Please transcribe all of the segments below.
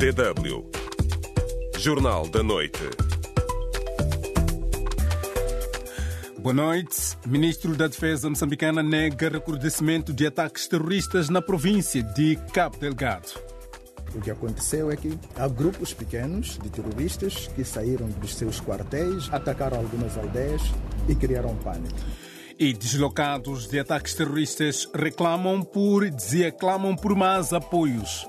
DW. Jornal da Noite. Boa noite. Ministro da Defesa moçambicana nega recrudescimento de ataques terroristas na província de Cabo Delgado. O que aconteceu é que há grupos pequenos de terroristas que saíram dos seus quartéis, atacaram algumas aldeias e criaram pânico. E deslocados de ataques terroristas reclamam por, dizia, clamam por mais apoios.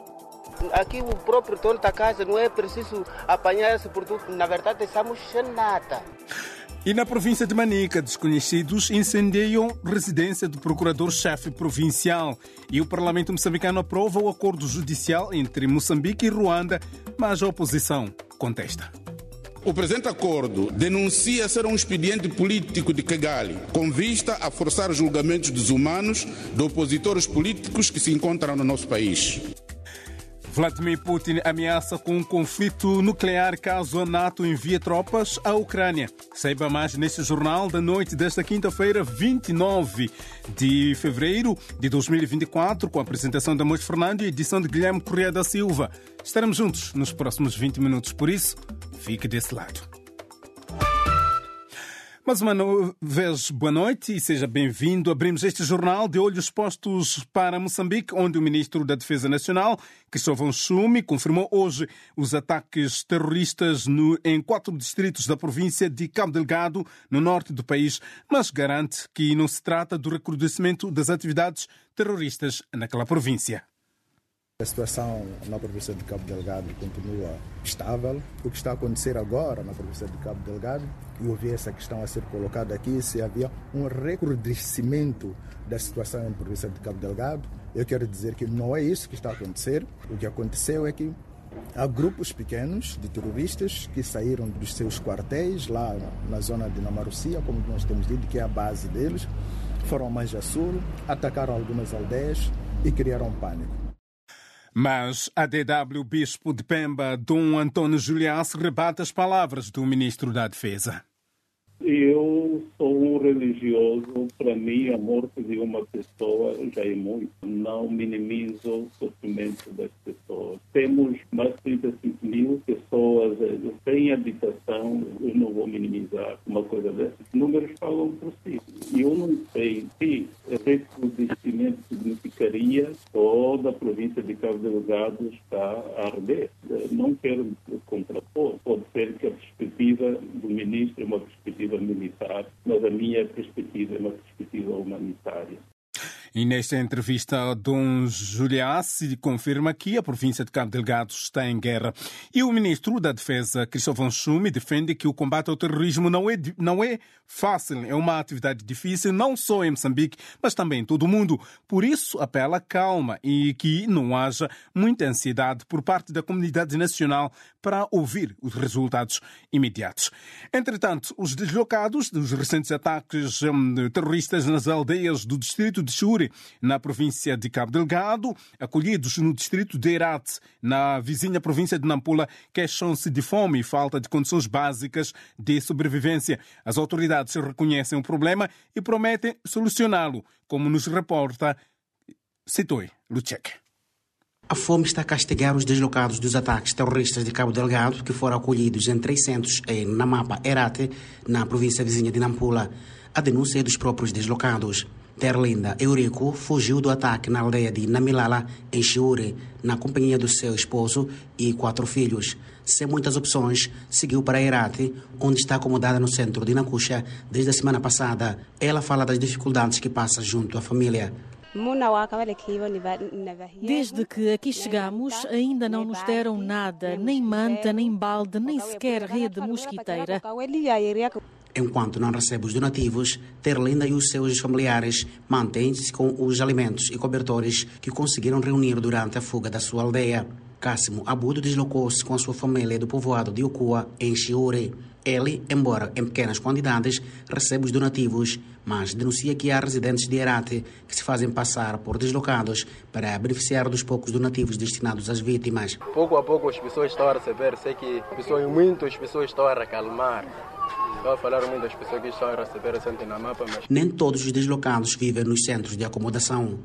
Aqui o próprio dono da casa não é preciso apanhar esse produto, na verdade estamos sem nada. E na província de Manica, desconhecidos incendiam residência do procurador-chefe provincial. E o parlamento moçambicano aprova o acordo judicial entre Moçambique e Ruanda, mas a oposição contesta. O presente acordo denuncia ser um expediente político de Kigali, com vista a forçar julgamentos desumanos de opositores políticos que se encontram no nosso país. Vladimir Putin ameaça com um conflito nuclear caso a NATO envie tropas à Ucrânia. Saiba mais neste jornal da noite desta quinta-feira, 29 de fevereiro de 2024, com a apresentação de Mois Fernando e edição de Guilherme Correia da Silva. Estaremos juntos nos próximos 20 minutos, por isso, fique desse lado. Mais uma vez, boa noite e seja bem-vindo. Abrimos este jornal de olhos postos para Moçambique, onde o ministro da Defesa Nacional, Cristóvão Schumi, confirmou hoje os ataques terroristas no, em quatro distritos da província de Cabo Delgado, no norte do país, mas garante que não se trata do recrudescimento das atividades terroristas naquela província. A situação na província de Cabo Delgado continua estável. O que está a acontecer agora na província de Cabo Delgado, e ouvi essa questão a ser colocada aqui, se havia um recrudescimento da situação na província de Cabo Delgado, eu quero dizer que não é isso que está a acontecer. O que aconteceu é que há grupos pequenos de terroristas que saíram dos seus quartéis lá na zona de Namarucia, como nós temos dito, que é a base deles, foram a Manjassuro, atacaram algumas aldeias e criaram pânico. Mas a DW Bispo de Pemba, Dom Antônio Juliás, rebate as palavras do ministro da Defesa. Eu sou um religioso, para mim a morte de uma pessoa já é muito. Não minimizo o sofrimento das pessoas. Temos mais de 35 mil pessoas sem habitação, eu não vou minimizar uma coisa dessa. Os números falam por si. E eu não sei se esse investimento significaria toda a província de Cabo Delgado está a arder. Não quero contrapor. Pode ser que a perspectiva do ministro é uma perspectiva militar, mas a minha perspectiva é uma perspectiva humanitária. E nesta entrevista, Dom Juliassi confirma que a província de Cabo Delgado está em guerra. E o ministro da Defesa, Cristóvão Schumi, defende que o combate ao terrorismo não é, não é fácil, é uma atividade difícil, não só em Moçambique, mas também em todo o mundo. Por isso, apela calma e que não haja muita ansiedade por parte da comunidade nacional para ouvir os resultados imediatos. Entretanto, os deslocados dos recentes ataques terroristas nas aldeias do distrito de Churi, na província de Cabo Delgado, acolhidos no distrito de Herat, na vizinha província de Nampula, queixam-se de fome e falta de condições básicas de sobrevivência. As autoridades reconhecem o problema e prometem solucioná-lo, como nos reporta Sitoi Luchek. A fome está a castigar os deslocados dos ataques terroristas de Cabo Delgado, que foram acolhidos em 300 em Namapa, Herate, na província vizinha de Nampula. A denúncia é dos próprios deslocados. Terlinda Eurico fugiu do ataque na aldeia de Namilala, em Chiure, na companhia do seu esposo e quatro filhos. Sem muitas opções, seguiu para Herate, onde está acomodada no centro de Nacuxa desde a semana passada. Ela fala das dificuldades que passa junto à família. Desde que aqui chegamos, ainda não nos deram nada, nem manta, nem balde, nem sequer rede mosquiteira. Enquanto não recebe os donativos, Terlinda e os seus familiares mantêm-se com os alimentos e cobertores que conseguiram reunir durante a fuga da sua aldeia. Cássimo Abudo deslocou-se com a sua família do povoado de Okua, em Chiure. Ele, embora em pequenas quantidades, recebe os donativos, mas denuncia que há residentes de Herate que se fazem passar por deslocados para beneficiar dos poucos donativos destinados às vítimas. Pouco a pouco as pessoas estão a receber, sei que pessoas, muitas pessoas estão a recalmar. Pessoas que estão a receber recente na mapa, mas... Nem todos os deslocados vivem nos centros de acomodação.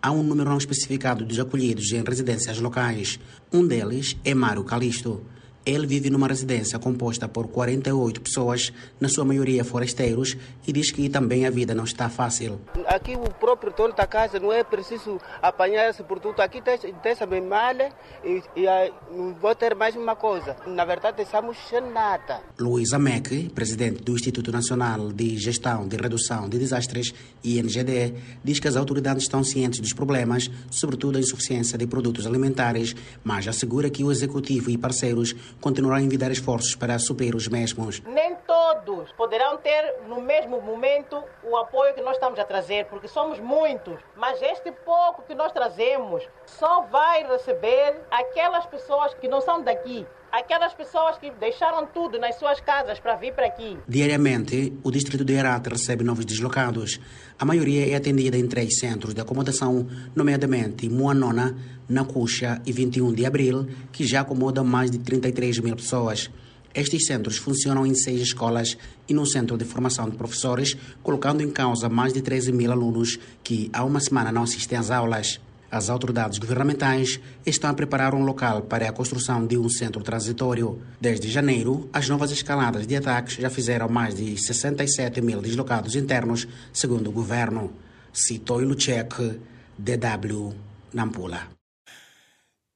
há um número não especificado dos acolhidos em residências locais. Um deles é Mário Calisto. Ele vive numa residência composta por 48 pessoas, na sua maioria forasteiros, e diz que também a vida não está fácil. Aqui o próprio dono da casa não é preciso apanhar esse produto. Aqui tem, tem essa malha e, e não vou ter mais uma coisa. Na verdade, estamos sem nada. Luísa Meck, presidente do Instituto Nacional de Gestão de Redução de Desastres, INGD, diz que as autoridades estão cientes dos problemas, sobretudo a insuficiência de produtos alimentares, mas assegura que o executivo e parceiros continuará a enviar esforços para suprir os mesmos. Nem todos poderão ter no mesmo momento o apoio que nós estamos a trazer, porque somos muitos, mas este pouco que nós trazemos só vai receber aquelas pessoas que não são daqui, aquelas pessoas que deixaram tudo nas suas casas para vir para aqui. Diariamente, o distrito de Herat recebe novos deslocados. A maioria é atendida em três centros de acomodação, nomeadamente Moanona, Nacuxa e 21 de Abril, que já acomodam mais de 33 mil pessoas. Estes centros funcionam em seis escolas e num centro de formação de professores, colocando em causa mais de 13 mil alunos que há uma semana não assistem às aulas. As autoridades governamentais estão a preparar um local para a construção de um centro transitório. Desde janeiro, as novas escaladas de ataques já fizeram mais de 67 mil deslocados internos, segundo o governo. Citou Luchek, DW, Nampula.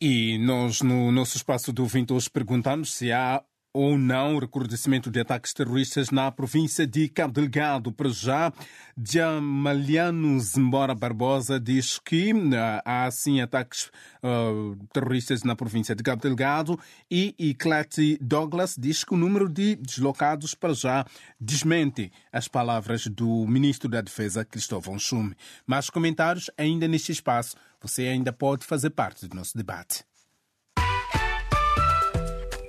E nós, no nosso espaço do ouvinte, hoje perguntamos se há ou não o recrudescimento de ataques terroristas na província de Cabo Delgado. Para já, Jamaliano Zimbora Barbosa diz que uh, há sim ataques uh, terroristas na província de Cabo Delgado e Eclati Douglas diz que o número de deslocados para já desmente as palavras do ministro da Defesa, Cristóvão Chume. Mais comentários ainda neste espaço. Você ainda pode fazer parte do nosso debate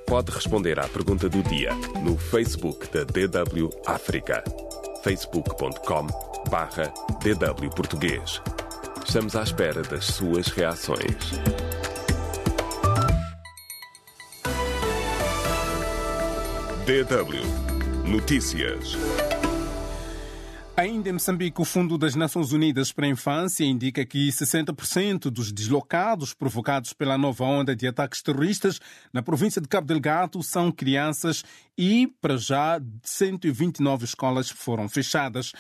pode responder à pergunta do dia no Facebook da DW África. facebook.com barra DW Português. Estamos à espera das suas reações. DW Notícias. Ainda em Moçambique, o Fundo das Nações Unidas para a Infância indica que 60% dos deslocados provocados pela nova onda de ataques terroristas na província de Cabo Delgado são crianças e, para já, 129 escolas foram fechadas.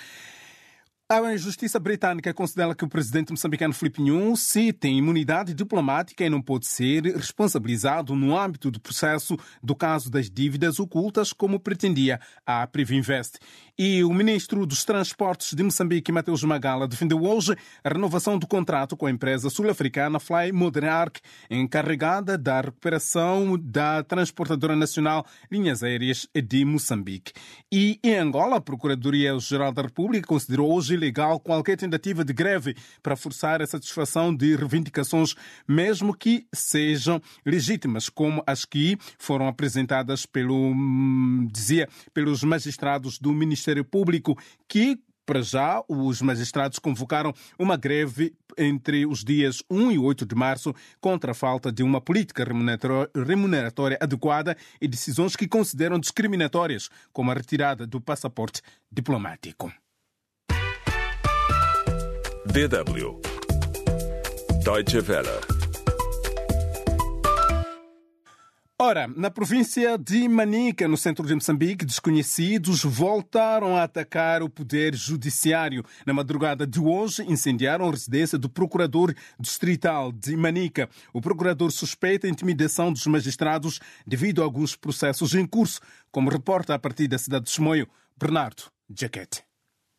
A justiça britânica considera que o presidente moçambicano Filipe se tem imunidade diplomática e não pode ser responsabilizado no âmbito do processo do caso das dívidas ocultas, como pretendia a Privinvest. E o ministro dos Transportes de Moçambique, Mateus Magala, defendeu hoje a renovação do contrato com a empresa sul-africana Fly Modern Arc, encarregada da recuperação da transportadora nacional Linhas Aéreas de Moçambique. E em Angola, a Procuradoria-Geral da República considerou hoje ilegal qualquer tentativa de greve para forçar a satisfação de reivindicações, mesmo que sejam legítimas, como as que foram apresentadas pelo, hum, dizia, pelos magistrados do Ministério Público, que para já, os magistrados convocaram uma greve entre os dias 1 e 8 de março contra a falta de uma política remuneratória adequada e decisões que consideram discriminatórias, como a retirada do passaporte diplomático. DW Deutsche Welle Ora, na província de Manica, no centro de Moçambique, desconhecidos voltaram a atacar o poder judiciário. Na madrugada de hoje, incendiaram a residência do procurador distrital de Manica. O procurador suspeita a intimidação dos magistrados devido a alguns processos em curso, como reporta a partir da cidade de Chimoio, Bernardo Jaquete.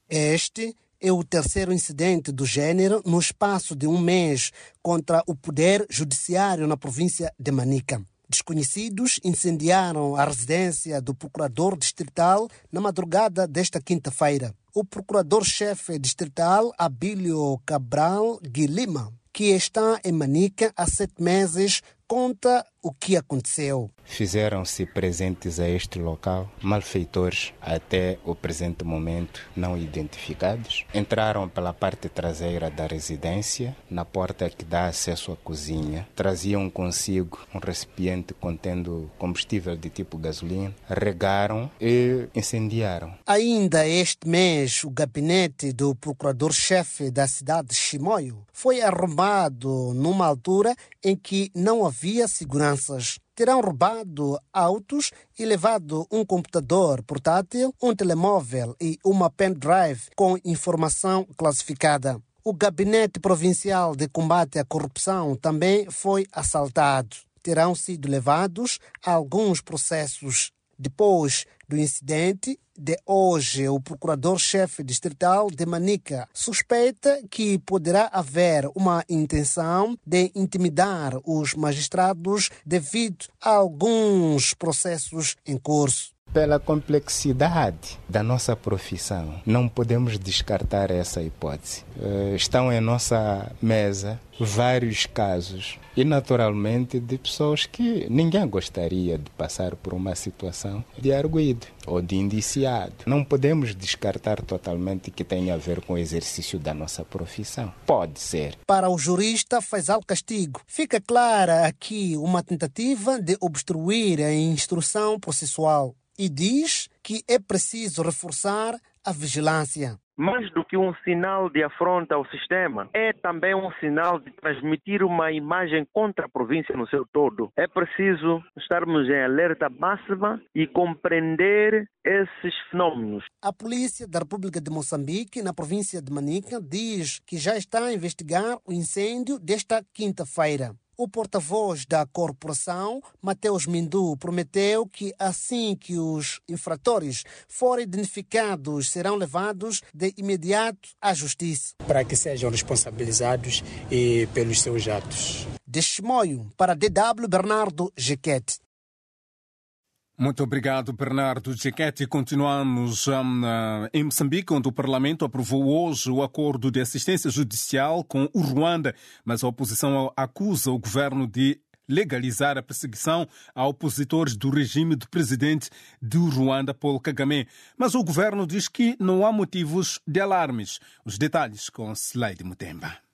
Este é o terceiro incidente do gênero no espaço de um mês contra o poder judiciário na província de Manica. Desconhecidos incendiaram a residência do procurador distrital na madrugada desta quinta-feira. O procurador-chefe distrital, Abílio Cabral Guilima, que está em Manica há sete meses, conta o que aconteceu. Fizeram-se presentes a este local malfeitores até o presente momento não identificados. Entraram pela parte traseira da residência, na porta que dá acesso à cozinha. Traziam consigo um recipiente contendo combustível de tipo gasolina, regaram e incendiaram. Ainda este mês, o gabinete do procurador-chefe da cidade de Chimoio foi arrombado numa altura em que não havia seguranças. Terão roubado autos e levado um computador portátil, um telemóvel e uma pendrive com informação classificada. O Gabinete Provincial de Combate à Corrupção também foi assaltado. Terão sido levados alguns processos. Depois do incidente de hoje, o procurador-chefe distrital de Manica suspeita que poderá haver uma intenção de intimidar os magistrados devido a alguns processos em curso. Pela complexidade da nossa profissão, não podemos descartar essa hipótese. Estão em nossa mesa vários casos e, naturalmente, de pessoas que ninguém gostaria de passar por uma situação de arguído ou de indiciado. Não podemos descartar totalmente que tenha a ver com o exercício da nossa profissão. Pode ser. Para o jurista Faisal Castigo, fica clara aqui uma tentativa de obstruir a instrução processual e diz que é preciso reforçar a vigilância. Mais do que um sinal de afronta ao sistema, é também um sinal de transmitir uma imagem contra a província no seu todo. É preciso estarmos em alerta máxima e compreender esses fenômenos. A polícia da República de Moçambique, na província de Manica, diz que já está a investigar o incêndio desta quinta-feira. O porta-voz da corporação, Mateus Mindu, prometeu que assim que os infratores forem identificados, serão levados de imediato à justiça. Para que sejam responsabilizados e pelos seus atos. De Chimoio, para DW Bernardo Jequete. Muito obrigado, Bernardo Giquetti. Continuamos um, uh, em Moçambique, onde o Parlamento aprovou hoje o acordo de assistência judicial com o Ruanda, mas a oposição acusa o governo de legalizar a perseguição a opositores do regime do presidente do Ruanda, Paul Kagame. Mas o governo diz que não há motivos de alarmes. Os detalhes com Slade Mutemba.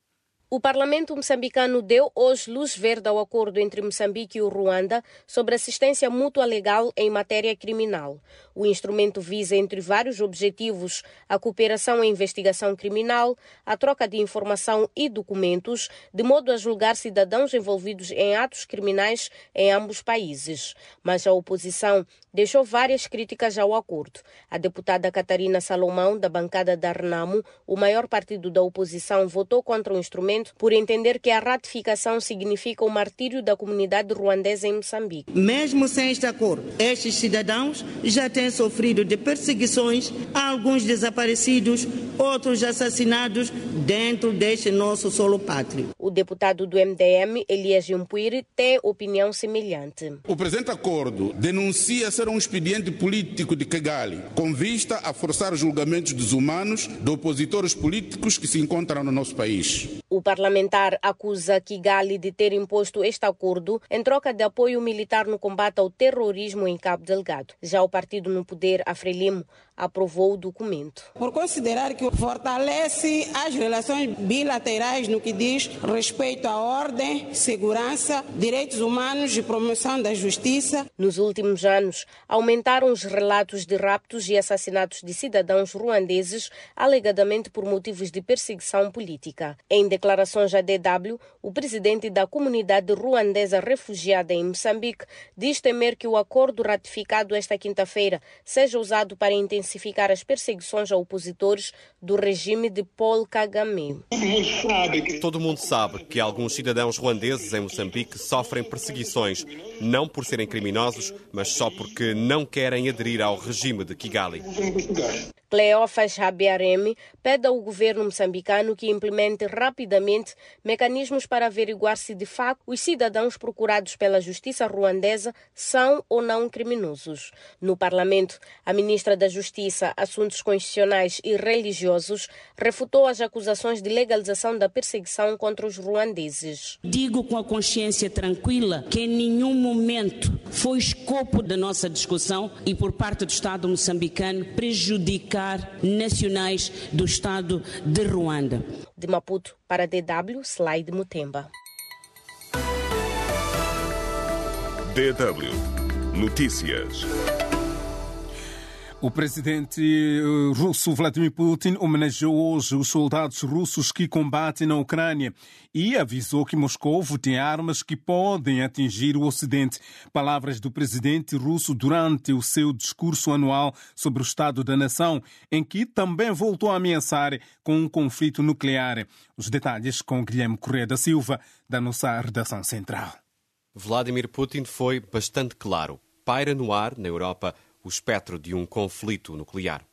O Parlamento moçambicano deu hoje luz verde ao acordo entre Moçambique e o Ruanda sobre assistência mútua legal em matéria criminal. O instrumento visa, entre vários objetivos, a cooperação em investigação criminal, a troca de informação e documentos, de modo a julgar cidadãos envolvidos em atos criminais em ambos países. Mas a oposição deixou várias críticas ao acordo. A deputada Catarina Salomão, da bancada da Renamo, o maior partido da oposição, votou contra o instrumento por entender que a ratificação significa o martírio da comunidade ruandesa em Moçambique. Mesmo sem este acordo, estes cidadãos já têm sofrido de perseguições, alguns desaparecidos, outros assassinados dentro deste nosso solo pátrio. O deputado do MDM, Elias Jumpuiri, tem opinião semelhante. O presente acordo denuncia ser um expediente político de Kigali, com vista a forçar julgamentos desumanos de opositores políticos que se encontram no nosso país. O parlamentar acusa Kigali de ter imposto este acordo em troca de apoio militar no combate ao terrorismo em Cabo Delgado. Já o partido no poder, a Frelimo, aprovou o documento. Por considerar que fortalece as relações bilaterais no que diz respeito à ordem, segurança, direitos humanos e promoção da justiça. Nos últimos anos, aumentaram os relatos de raptos e assassinatos de cidadãos ruandeses, alegadamente por motivos de perseguição política. Em declarações à DW, o presidente da comunidade ruandesa refugiada em Moçambique diz temer que o acordo ratificado esta quinta-feira seja usado para intensificar as perseguições a opositores do regime de Paul Kagame. Todo mundo sabe que alguns cidadãos ruandeses em Moçambique sofrem perseguições, não por serem criminosos, mas só porque não querem aderir ao regime de Kigali. Cleófas Rabiaremi pede ao governo moçambicano que implemente rapidamente mecanismos para averiguar se de facto os cidadãos procurados pela justiça ruandesa são ou não criminosos. No Parlamento, a ministra da Justiça, Assuntos Constitucionais e Religiosos refutou as acusações de legalização da perseguição contra os ruandeses. Digo com a consciência tranquila que em nenhum momento foi escopo da nossa discussão e por parte do Estado moçambicano prejudicar nacionais do Estado de Ruanda. De Maputo para DW, Slide Mutemba. DW Notícias. O presidente eh, russo Vladimir Putin homenageou hoje os soldados russos que combatem na Ucrânia e avisou que Moscou tem armas que podem atingir o Ocidente. Palavras do presidente russo durante o seu discurso anual sobre o estado da nação, em que também voltou a ameaçar com um conflito nuclear. Os detalhes com Guilherme Correia da Silva, da nossa redação central. Vladimir Putin foi bastante claro. Paira no ar, na Europa, o espectro de um conflito nuclear.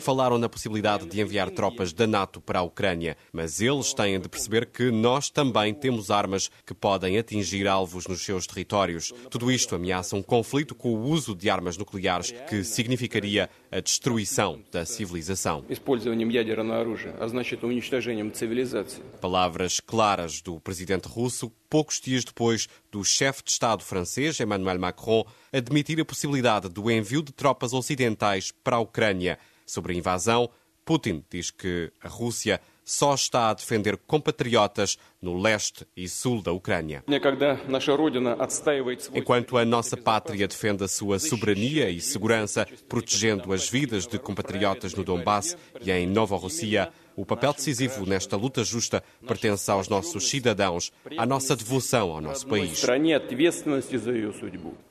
Falaram na possibilidade de enviar tropas da NATO para a Ucrânia, mas eles têm de perceber que nós também temos armas que podem atingir alvos nos seus territórios. Tudo isto ameaça um conflito com o uso de armas nucleares que significaria a destruição da civilização. Palavras claras do presidente russo poucos dias depois do chefe de Estado francês, Emmanuel Macron, admitir a possibilidade do envio de tropas ocidentais para a Ucrânia. Sobre a invasão, Putin diz que a Rússia só está a defender compatriotas no leste e sul da Ucrânia. Enquanto a nossa pátria defende a sua soberania e segurança, protegendo as vidas de compatriotas no Donbass e em Nova Rússia, o papel decisivo nesta luta justa pertence aos nossos cidadãos, à nossa devoção ao nosso país. A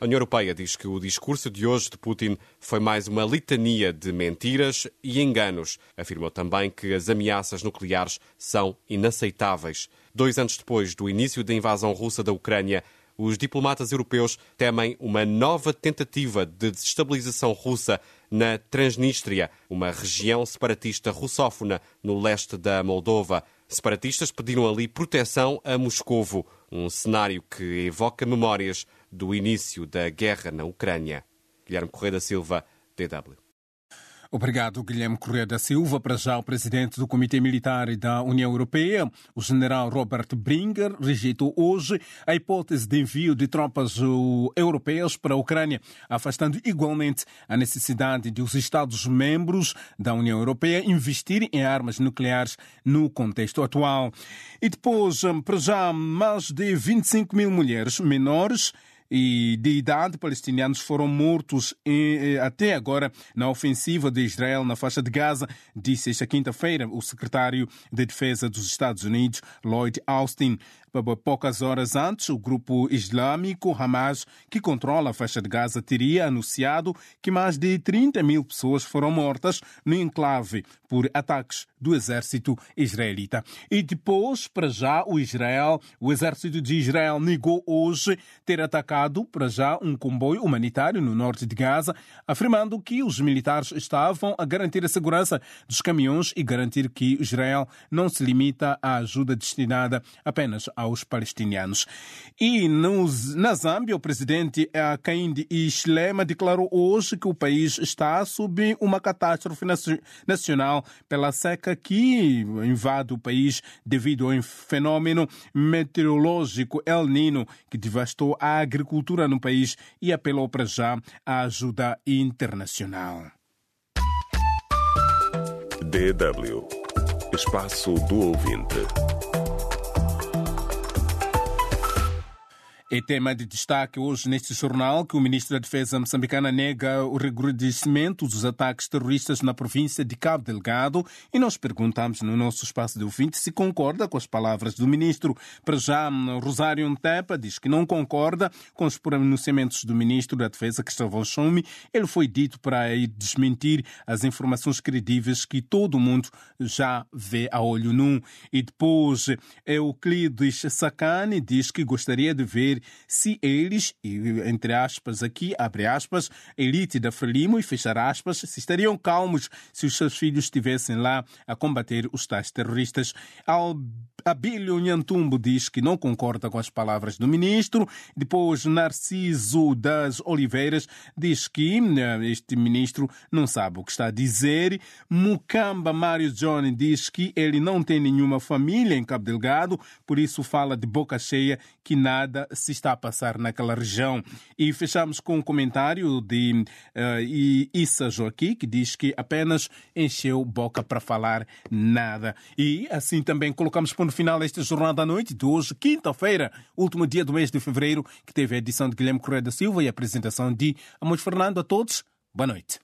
União Europeia diz que o discurso de hoje de Putin foi mais uma litania de mentiras e enganos. Afirmou também que as ameaças nucleares são inaceitáveis. Dois anos depois do início da invasão russa da Ucrânia, os diplomatas europeus temem uma nova tentativa de desestabilização russa na Transnistria, uma região separatista russófona no leste da Moldova. Separatistas pediram ali proteção a Moscovo, um cenário que evoca memórias do início da guerra na Ucrânia. Guilherme Correia da Silva, DW. Obrigado, Guilherme Correia da Silva. Para já, o presidente do Comitê Militar da União Europeia, o general Robert Bringer, rejeitou hoje a hipótese de envio de tropas europeias para a Ucrânia, afastando igualmente a necessidade de os Estados-membros da União Europeia investirem em armas nucleares no contexto atual. E depois, para já, mais de 25 mil mulheres menores e de idade palestinianos foram mortos em, até agora na ofensiva de Israel na faixa de Gaza, disse esta quinta-feira o secretário de Defesa dos Estados Unidos, Lloyd Austin. Poucas horas antes, o grupo islâmico Hamas, que controla a faixa de Gaza, teria anunciado que mais de 30 mil pessoas foram mortas no enclave por ataques do exército israelita. E depois, para já, o Israel, o exército de Israel negou hoje ter atacado, para já, um comboio humanitário no norte de Gaza, afirmando que os militares estavam a garantir a segurança dos caminhões e garantir que Israel não se limita à ajuda destinada apenas aos palestinianos. E na Zâmbia, o presidente Hakainde Hichilema declarou hoje que o país está sob uma catástrofe nacional pela seca que invade o país devido ao fenômeno meteorológico El Nino que devastou a agricultura no país e apelou para já à ajuda internacional. DW Espaço do Ouvinte. É tema de destaque hoje neste jornal que o ministro da Defesa moçambicana nega o recrudescimento dos ataques terroristas na província de Cabo Delgado e nós perguntamos no nosso espaço de ouvinte se concorda com as palavras do ministro. Para já, Rosário Ntepa diz que não concorda com os pronunciamentos do ministro da Defesa, Cristóvão Chome. Ele foi dito para ir desmentir as informações credíveis que todo mundo já vê a olho nu. E depois, Euclides Sacani diz que gostaria de ver se eles, entre aspas aqui, abre aspas, elite da Frelimo e fechar aspas, se estariam calmos se os seus filhos estivessem lá a combater os tais terroristas. Abílio Nhantumbo diz que não concorda com as palavras do ministro. Depois, Narciso das Oliveiras diz que eh, este ministro não sabe o que está a dizer. Mucamba Mário Johnny diz que ele não tem nenhuma família em Cabo Delgado, por isso fala de boca cheia que nada se está a passar naquela região. E fechamos com um comentário de uh, Issa Joaquim, que diz que apenas encheu boca para falar nada. E assim também colocamos por final esta jornada à noite de hoje, quinta-feira, último dia do mês de fevereiro, que teve a edição de Guilherme Correia da Silva e a apresentação de Amos Fernando. A todos, boa noite.